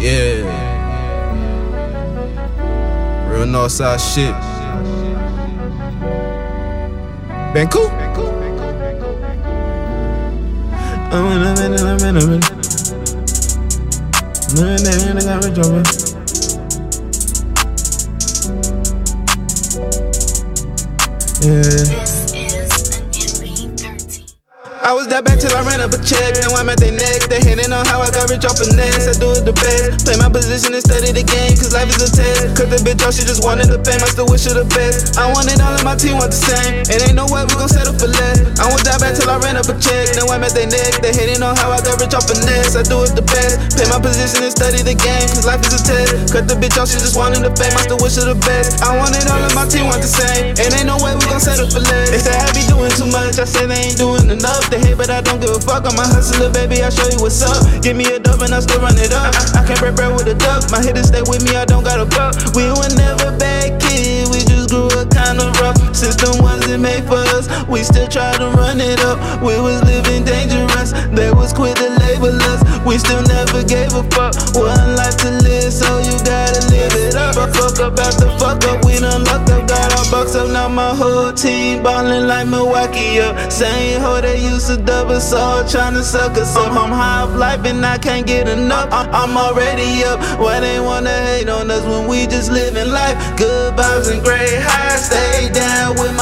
Yeah. Real Northside shit. Been cool. I'm in a minute, I'm in a minute. Man, they got me jumping. Yeah. I was that bad till I ran up a check. Now I'm at their neck. They hitting on how I got rich off finesse. I do it the best. Play my position and study the game, cause life is a test. Cause the bitch, all she just wanted the fame. I still wish her the best. I wanted all of my team want the same. It ain't no way we gon' settle for less. I was that bad till I ran up a check. Now I'm at their neck. They hitting on how I got rich off finesse. I do it the best. Play my position and study the game, cause life is a test. Cause the bitch, all she just wanted the fame. I still wish her the best. I wanted all of my team want the same. It ain't no way we gon' settle for less. They say I be doing too much. I say they ain't doing enough. They hate, but I don't give a fuck. I'm a hustler, baby. I'll show you what's up. Give me a dub and I still run it up. I, can't break bread with a duck. My hitters stay with me. I don't got a buck. We were never bad kids. We just grew up kinda rough. System wasn't made for us. We still try to run it up. We was living dangerous. They was quick to label us. We still never gave a fuck. One life to live, so you gotta live it up. I fuck up after fuck up. We done lucked up, up. Now my whole team ballin' like Milwaukee up. Same hoe they used to double soul, tryna suck us up. I'm high off life and I can't get enough. I'm already up. Why they wanna hate on us when we just livin' life? Good vibes and great highs. Stay down with that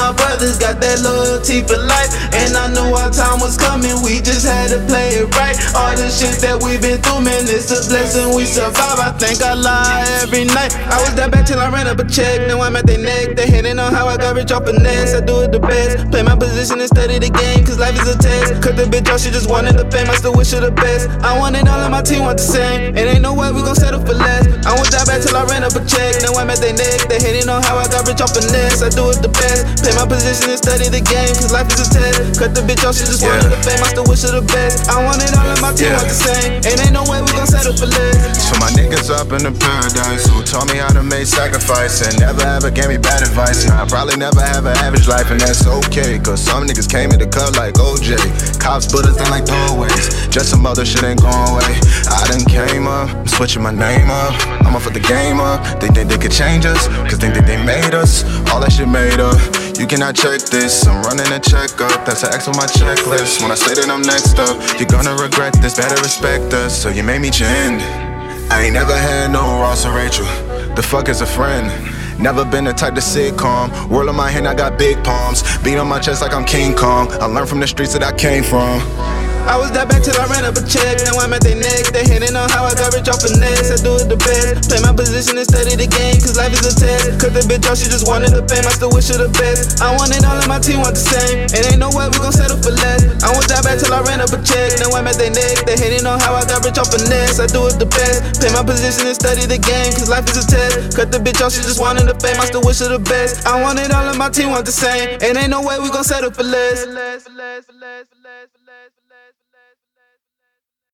loyalty for life. And I knew our time was coming, we just had to play it right. All the shit that we've been through, man, it's a blessing we survive. I think I lie every night. I was that bad till I ran up a check. Now I'm at their neck. They hitting on how I got rich off finesse. I do it the best. Play my position and study the game, cause life is a test. Cut the bitch off, she just wanted the fame. I still wish her the best. I wanted all of my team want the same. It ain't no way we gon' settle for less. I was that bad till I ran up a check. Now I'm at their neck. They hitting on how I got rich off finesse. I do it the best. Play my position and study the game, cause life is a test. Cut the bitch off, she just Yeah. wanted the fame. I still wish her the best. I wanted all of my team Yeah. want the same. It ain't no way we gon' settle for less. For my niggas up in the paradise who taught me how to make sacrifice and never ever gave me bad advice. Now I probably never have an average life and that's okay. Cause some niggas came in the club like OJ. Cops put us in like throwaways. Just some other shit ain't going away. I done came up, I'm switching my name up. I'ma put the game up. They think they could change us, cause they think they made us. All that shit made up. You cannot check this. I'm running a checkup. That's an X on my checklist. When I say that I'm next up, you're gonna regret this. Better respect us. So you made me change. I ain't never had no Ross or Rachel. The fuck is a friend? Never been the type to sit calm. World on my hand, I got big palms. Beat on my chest like I'm King Kong. I learned from the streets that I came from. I was that bad till I ran up a check. Now I'm at their neck. They hitting on how I got rich off finesse. I do it the best. Play my position and study the game, cause life is a test. Cause the bitch, all she just wanted the fame. I still wish her the best. I wanted all of my team want the same. It ain't no way we gon' settle for less. I was that bad till I ran up a check. Now I'm at their neck. They hitting on how I got rich off finesse. I do it the best. Play my position and study the game, cause life is a test. Cut the bitch off, she just wanted the fame. I still wish her the best. I wanted all of my team want the same. It ain't no way we gon' settle for less.